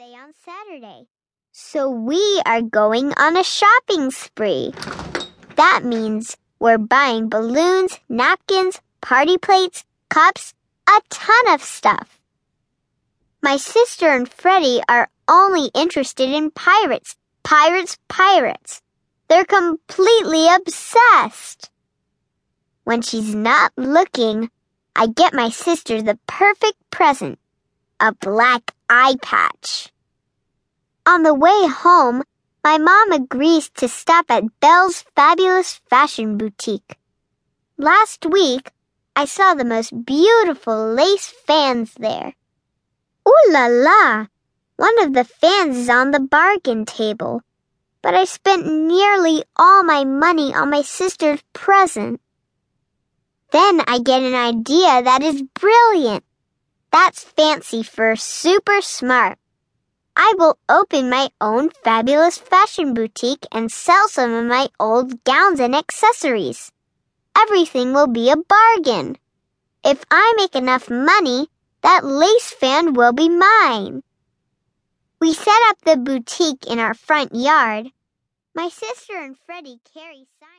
birthday on Saturday. So we are going on a shopping spree. That means we're buying balloons, napkins, party plates, cups, a ton of stuff. My sister and Freddie are only interested in pirates, pirates, pirates. They're completely obsessed. When she's not looking, I get my sister the perfect present a black eye patch. On the way home, my mom agrees to stop at Belle's fabulous fashion boutique. Last week, I saw the most beautiful lace fans there. Ooh la la! One of the fans is on the bargain table, but I spent nearly all my money on my sister's present. Then I get an idea that is brilliant. That's fancy for super smart. I will open my own fabulous fashion boutique and sell some of my old gowns and accessories. Everything will be a bargain. If I make enough money, that lace fan will be mine. We set up the boutique in our front yard. My sister and Freddie carry signs.